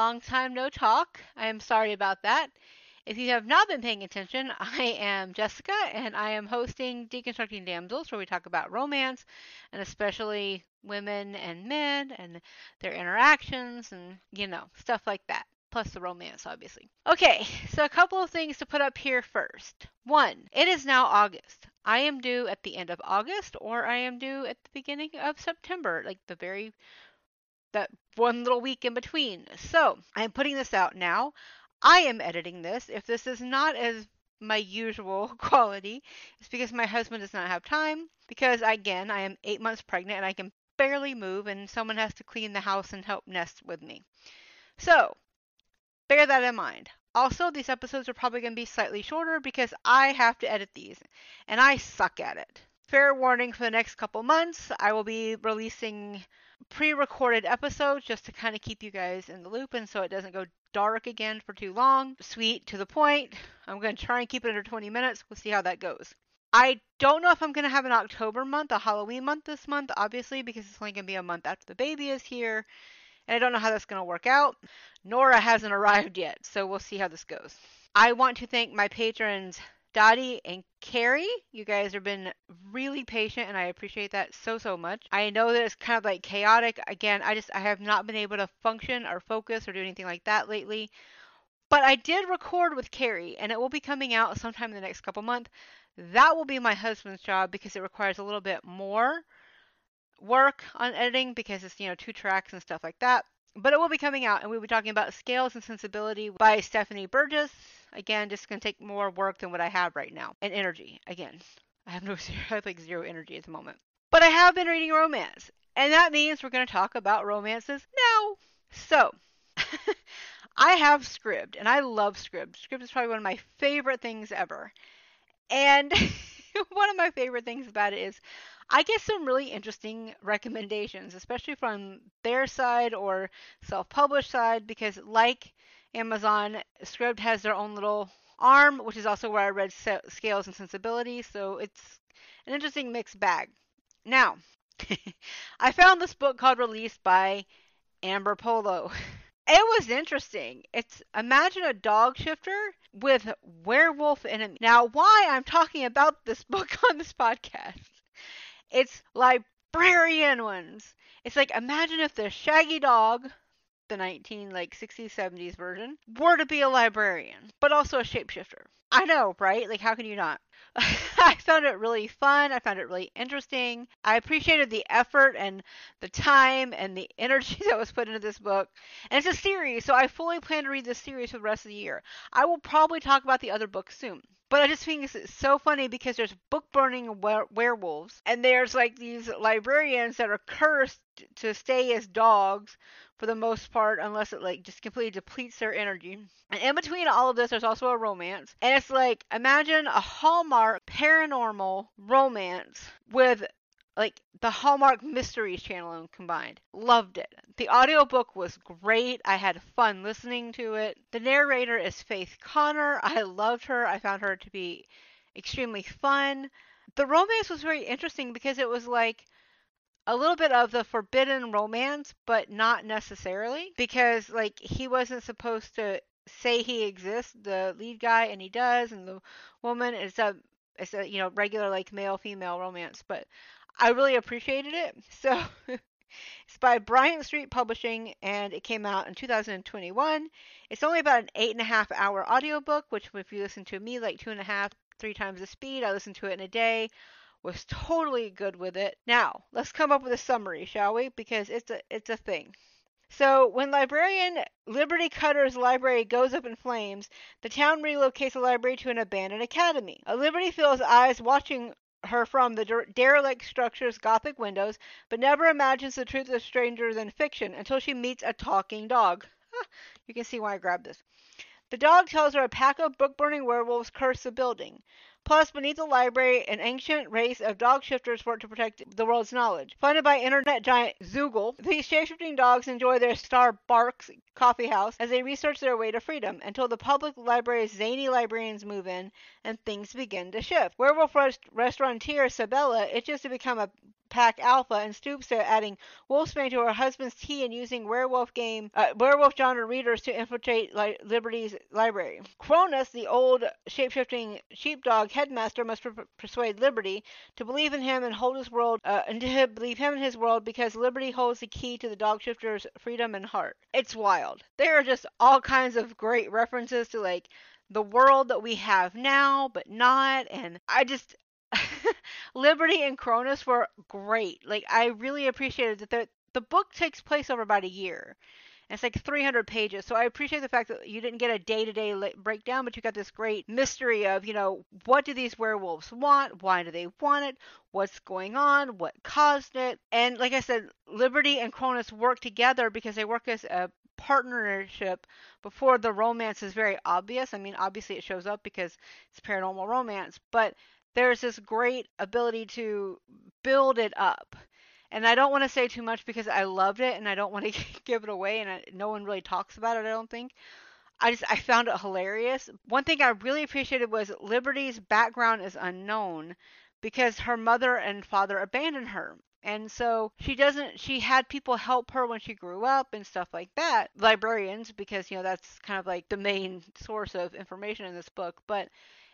long time no talk. I am sorry about that. If you have not been paying attention, I am Jessica and I am hosting Deconstructing Damsels, where we talk about romance and especially women and men and their interactions and, you know, stuff like that. Plus the romance, obviously. Okay, so a couple of things to put up here first. One, it is now August. I am due at the end of August or I am due at the beginning of September, like the very that one little week in between. So, I'm putting this out now. I am editing this. If this is not as my usual quality, it's because my husband does not have time. Because again, I am eight months pregnant and I can barely move, and someone has to clean the house and help nest with me. So, bear that in mind. Also, these episodes are probably going to be slightly shorter because I have to edit these, and I suck at it. Fair warning for the next couple months, I will be releasing pre recorded episodes just to kind of keep you guys in the loop and so it doesn't go dark again for too long. Sweet, to the point. I'm going to try and keep it under 20 minutes. We'll see how that goes. I don't know if I'm going to have an October month, a Halloween month this month, obviously, because it's only going to be a month after the baby is here. And I don't know how that's going to work out. Nora hasn't arrived yet, so we'll see how this goes. I want to thank my patrons Dottie and Carrie, you guys have been really patient and I appreciate that so so much. I know that it's kind of like chaotic. Again, I just I have not been able to function or focus or do anything like that lately. But I did record with Carrie and it will be coming out sometime in the next couple months. That will be my husband's job because it requires a little bit more work on editing because it's, you know, two tracks and stuff like that. But it will be coming out and we'll be talking about Scales and Sensibility by Stephanie Burgis Again, just gonna take more work than what I have right now. And energy. Again, I have no I have like zero energy at the moment. But I have been reading romance. And that means we're gonna talk about romances now. So I have Scribd and I love Scribd. Scribd is probably one of my favorite things ever. And one of my favorite things about it is I get some really interesting recommendations, especially from their side or self published side, because like Amazon. Scribd has their own little arm, which is also where I read Scales and Sensibility, so it's an interesting mixed bag. Now, I found this book called Released by Amber Polo. It was interesting. It's imagine a dog shifter with werewolf in it. Now, why I'm talking about this book on this podcast? It's librarian ones. It's like imagine if the shaggy dog the 19 like 60s 70s version were to be a librarian but also a shapeshifter. I know right? Like how can you not? I found it really fun. I found it really interesting. I appreciated the effort and the time and the energy that was put into this book. And it's a series so i fully plan to read this series for the rest of the year. I will probably talk about the other books soon but I just think it's so funny because there's book burning were- werewolves, and there's like these librarians that are cursed to stay as dogs for the most part, unless it like just completely depletes their energy. And in between all of this, there's also a romance. And it's like, imagine a Hallmark paranormal romance with like the Hallmark Mysteries channel combined. Loved it. The audiobook was great. I had fun listening to it. The narrator is Faith Connor. I loved her. I found her to be extremely fun. The romance was very interesting because it was like a little bit of the forbidden romance, but not necessarily because like he wasn't supposed to say he exists, the lead guy, and he does, and the woman is a it's a you know regular like male female romance, but I really appreciated it. So it's by Bryant Street Publishing and it came out in 2021. It's only about an eight and a half hour audiobook, which if you listen to me like two and a half, three times the speed, I listen to it in a day was totally good with it. Now, let's come up with a summary, shall we? Because it's a it's a thing. So, when librarian Liberty Cutter's library goes up in flames, the town relocates the library to an abandoned academy. A Liberty feels eyes watching her from the derelict structure's gothic windows, but never imagines the truth is stranger than fiction until she meets a talking dog. you can see why I grabbed this. The dog tells her a pack of book burning werewolves curse the building. Plus, beneath the library, an ancient race of dog shifters work to protect the world's knowledge. Funded by internet giant Zoogle, these shapeshifting dogs enjoy their Starbucks coffee house as they research their way to freedom until the public library's zany librarians move in and things begin to shift. Werewolf rest- restaurateur Sabella itches to become a pack Alpha and stoops to adding Wolfsbane to her husband's tea and using werewolf game, uh, werewolf genre readers to infiltrate li- Liberty's library. Cronus, the old shapeshifting sheepdog headmaster, must per- persuade Liberty to believe in him and hold his world, uh, and to believe him in his world because Liberty holds the key to the dog shifter's freedom and heart. It's wild. There are just all kinds of great references to like the world that we have now, but not. And I just, Liberty and Cronus were great. Like I really appreciated that the the book takes place over about a year. And it's like 300 pages. So I appreciate the fact that you didn't get a day-to-day breakdown, but you got this great mystery of, you know, what do these werewolves want? Why do they want it? What's going on? What caused it? And like I said, Liberty and Cronus work together because they work as a partnership before the romance is very obvious. I mean, obviously it shows up because it's paranormal romance, but there's this great ability to build it up. And I don't want to say too much because I loved it and I don't want to give it away and I, no one really talks about it, I don't think. I just I found it hilarious. One thing I really appreciated was Liberty's background is unknown because her mother and father abandoned her. And so she doesn't, she had people help her when she grew up and stuff like that. Librarians, because, you know, that's kind of like the main source of information in this book. But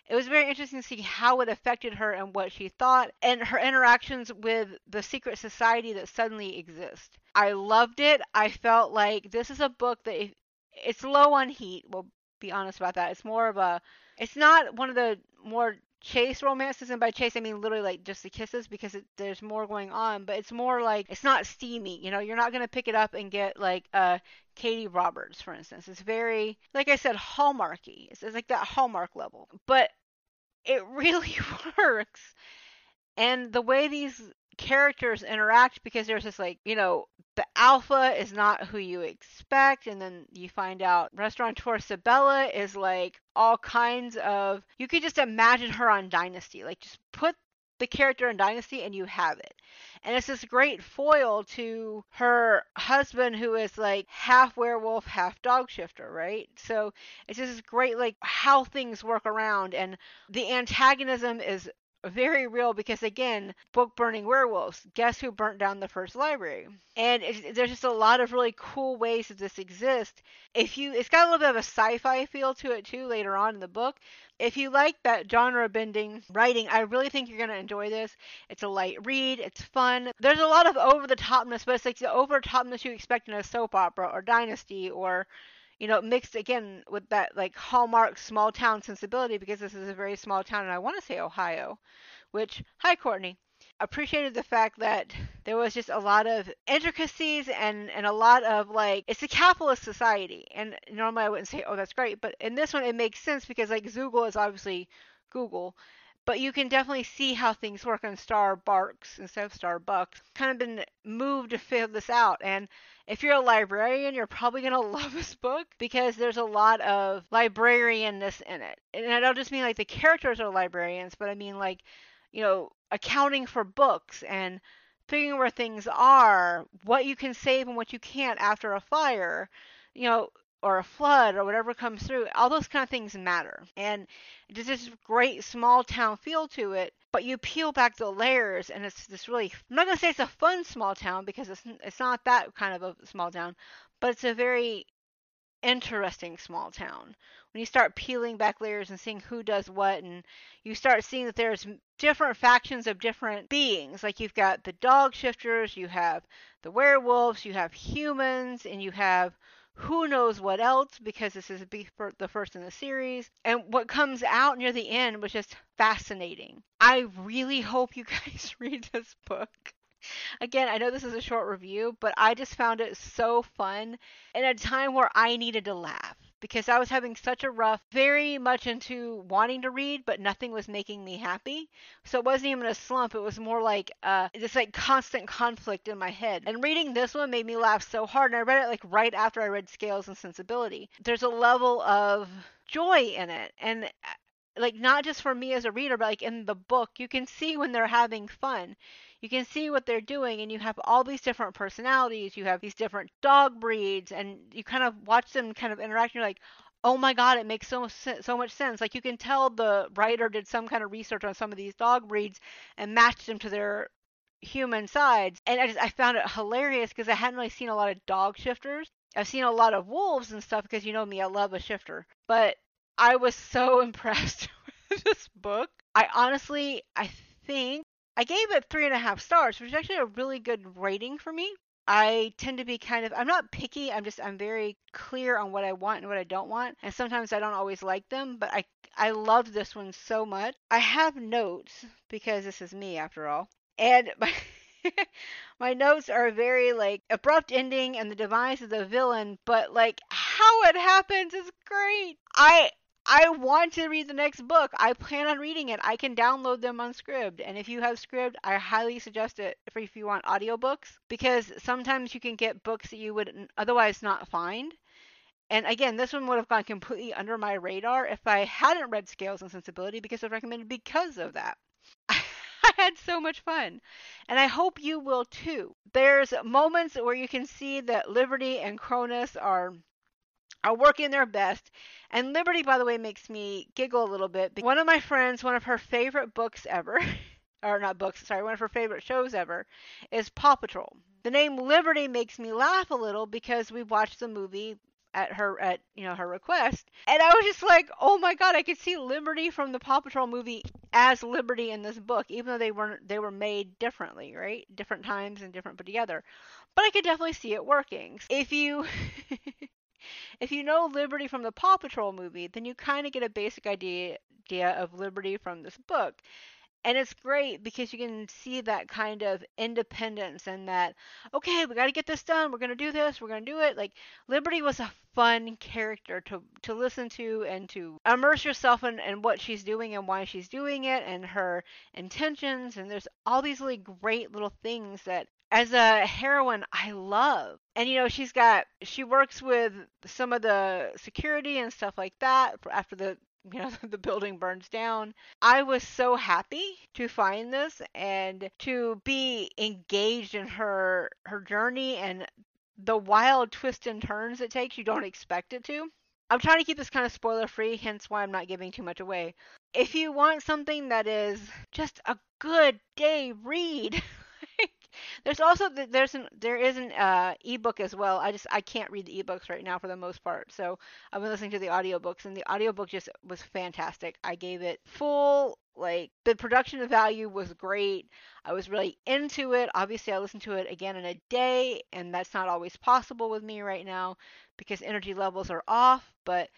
it was very interesting to see how it affected her and what she thought and her interactions with the secret society that suddenly exists. I loved it. I felt like this is a book that it's low on heat. We'll be honest about that. It's more of a, it's not one of the more chase romances, and by chase I mean literally like just the kisses because it, there's more going on. But it's more like it's not steamy. You know, you're not gonna pick it up and get like uh Katee Roberts, for instance. It's very, like I said, hallmarky. It's, it's like that hallmark level, but it really works. And the way these characters interact because there's this like you know the alpha is not who you expect and then you find out restaurateur Sabella is like all kinds of you could just imagine her on dynasty. Like just put the character in dynasty and you have it. And it's this great foil to her husband who is like half werewolf half dog shifter right? So it's just this great like how things work around and the antagonism is very real because again, book burning werewolves. Guess who burnt down the first library? And there's just a lot of really cool ways that this exists. If you, it's got a little bit of a sci-fi feel to it too later on in the book. If you like that genre bending writing, I really think you're going to enjoy this. It's a light read, it's fun. There's a lot of over the topness, but it's like the over the topness you expect in a soap opera or Dynasty or you know, mixed again with that like hallmark small town sensibility because this is a very small town and I want to say Ohio, which hi Courtney. Appreciated the fact that there was just a lot of intricacies and and a lot of like it's a capitalist society and normally I wouldn't say oh that's great but in this one it makes sense because like Zoogle is obviously Google but you can definitely see how things work on Starbucks instead of Starbucks. Kind of been moved to fill this out and if you're a librarian, you're probably going to love this book because there's a lot of librarianness in it. And I don't just mean like the characters are librarians, but I mean like, you know, accounting for books and figuring where things are, what you can save and what you can't after a fire. You know, or a flood or whatever comes through, all those kind of things matter. And there's this great small town feel to it, but you peel back the layers and it's this really, I'm not going to say it's a fun small town because it's, it's not that kind of a small town, but it's a very interesting small town. When you start peeling back layers and seeing who does what, and you start seeing that there's different factions of different beings. Like you've got the dog shifters, you have the werewolves, you have humans, and you have who knows what else because this is the first in the series. And what comes out near the end was just fascinating. I really hope you guys read this book. Again, I know this is a short review, but I just found it so fun in a time where I needed to laugh because I was having such a rough, very much into wanting to read, but nothing was making me happy. So it wasn't even a slump. It was more like uh, this like constant conflict in my head. And reading this one made me laugh so hard. And I read it like right after I read Scales and Sensibility. There's a level of joy in it. And uh, like not just for me as a reader, but like in the book, you can see when they're having fun you can see what they're doing and you have all these different personalities you have these different dog breeds and you kind of watch them kind of interact and you're like oh my god it makes so so much sense like you can tell the writer did some kind of research on some of these dog breeds and matched them to their human sides. And I just I found it hilarious because I hadn't really seen a lot of dog shifters. I've seen a lot of wolves and stuff because you know me, I love a shifter. But I was so impressed with this book. I honestly, I think I gave it three and a half stars, which is actually a really good rating for me. I tend to be kind of I'm not picky. I'm just I'm very clear on what I want and what I don't want. And sometimes I don't always like them, but I I loved this one so much. I have notes because this is me after all. And my my notes are very like abrupt ending and the demise of the villain, but like how it happens is great. I I want to read the next book. I plan on reading it. I can download them on Scribd. And if you have Scribd, I highly suggest it if you want audiobooks because sometimes you can get books that you would otherwise not find. And again, this one would have gone completely under my radar if I hadn't read Scales and Sensibility because I recommended because of that. I had so much fun. And I hope you will too. There's moments where you can see that Liberty and Cronus are are working their best. And Liberty, by the way, makes me giggle a little bit. One of my friends, one of her favorite books ever, or not books, sorry, one of her favorite shows ever, is Paw Patrol. The name Liberty makes me laugh a little because we watched the movie at her at you know her request and i was just like oh my god i could see liberty from the paw patrol movie as liberty in this book even though they weren't they were made differently right different times and different put together but i could definitely see it working if you if you know Liberty from the Paw Patrol movie, then you kind of get a basic idea idea of Liberty from this book. And it's great because you can see that kind of independence and that, okay, we got to get this done. We're going to do this. We're going to do it. Like, Liberty was a fun character to, to listen to and to immerse yourself in, in what she's doing and why she's doing it and her intentions. And there's all these really great little things that as a heroine I love. And you know, she's got she works with some of the security and stuff like that after the you know the building burns down. I was so happy to find this and to be engaged in her her journey and the wild twists and turns it takes you don't expect it to. I'm trying to keep this kind of spoiler free, hence why I'm not giving too much away. If you want something that is just a good day read, There's also there's an there is an uh, ebook as well. I just I can't read the ebooks right now for the most part. So I've been listening to the audiobooks and the audiobook just was fantastic. I gave it full like the production value was great. I was really into it. Obviously, I listened to it again in a day, and that's not always possible with me right now because energy levels are off, but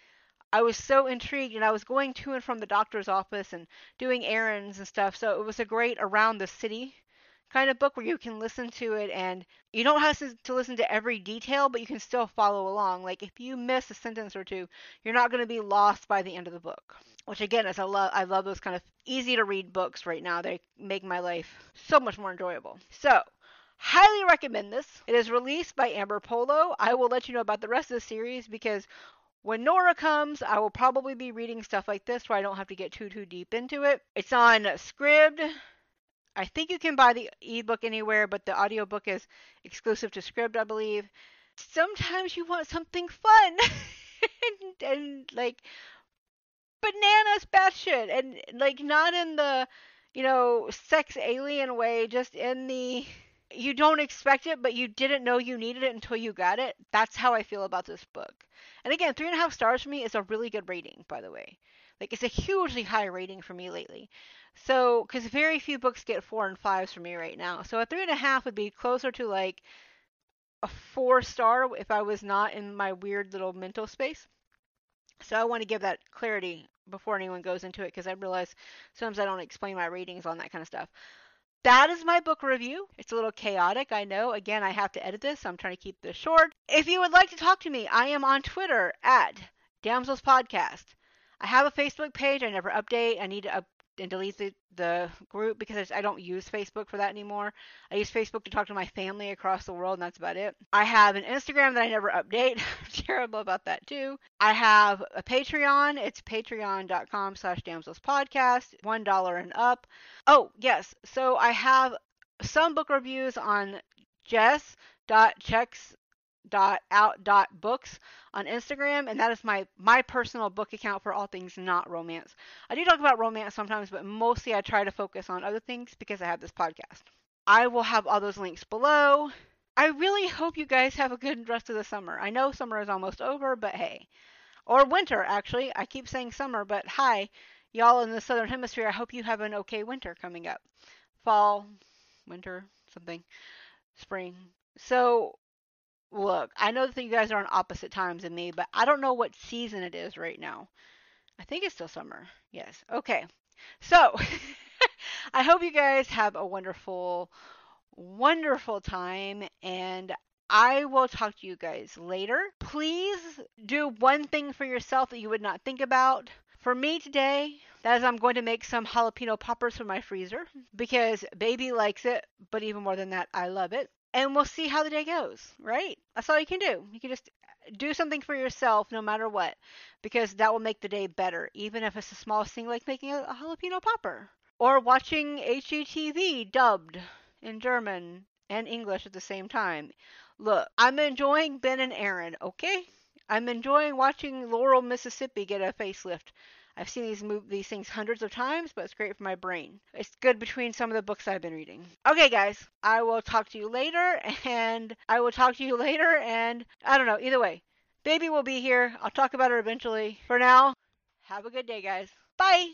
I was so intrigued and I was going to and from the doctor's office and doing errands and stuff. So it was a great around the city kind of book where you can listen to it and you don't have to listen to every detail, but you can still follow along. Like if you miss a sentence or two, you're not going to be lost by the end of the book. Which again is I love I love those kind of easy to read books right now. They make my life so much more enjoyable. So, highly recommend this. It is released by Amber Polo. I will let you know about the rest of the series because when Nora comes, I will probably be reading stuff like this where I don't have to get too too deep into it. It's on Scribd, I think you can buy the ebook anywhere, but the audiobook is exclusive to Scribd, I believe. Sometimes you want something fun and, and like bananas batshit and like not in the you know sex alien way, just in the you don't expect it, but you didn't know you needed it until you got it. That's how I feel about this book. And again, three and a half stars for me is a really good rating, by the way. Like it's a hugely high rating for me lately. So, because very few books get four and fives for me right now. So a three and a half would be closer to like a four star if I was not in my weird little mental space. So I want to give that clarity before anyone goes into it because I realize sometimes I don't explain my ratings on that kind of stuff. That is my book review. It's a little chaotic, I know. Again, I have to edit this, so I'm trying to keep this short. If you would like to talk to me, I am on Twitter at Damsels Podcast. I have a Facebook page. I never update. I need to up- and delete the, the group because I don't use Facebook for that anymore. I use Facebook to talk to my family across the world, and that's about it. I have an Instagram that I never update. I'm terrible about that too. I have a Patreon. It's patreon.com slash damsels podcast, $1 and up. Oh, yes. So I have some book reviews on jess.checks dot out dot books on Instagram, and that is my my personal book account for all things not romance. I do talk about romance sometimes, but mostly I try to focus on other things because I have this podcast. I will have all those links below. I really hope you guys have a good rest of the summer. I know summer is almost over, but hey. Or winter, actually. I keep saying summer, but hi, y'all in the southern hemisphere. I hope you have an okay winter coming up. Fall, winter, something, spring. So, look, I know that you guys are on opposite times than me, but I don't know what season it is right now. I think it's still summer. Yes. Okay. So, I hope you guys have a wonderful, wonderful time, and I will talk to you guys later. Please do one thing for yourself that you would not think about. For me today, that is I'm going to make some jalapeno poppers for my freezer because baby likes it, but even more than that, I love it. And we'll see how the day goes, right? That's all you can do. You can just do something for yourself no matter what because that will make the day better, even if it's the smallest thing like making a, a jalapeno popper or watching HGTV dubbed in German and English at the same time. Look, I'm enjoying Ben and Erin, okay? I'm enjoying watching Laurel, Mississippi get a facelift. I've seen these move these things hundreds of times, but it's great for my brain. It's good between some of the books I've been reading. Okay, guys, I will talk to you later, and I will talk to you later, and I don't know. Either way, baby will be here. I'll talk about her eventually. For now, have a good day, guys. Bye.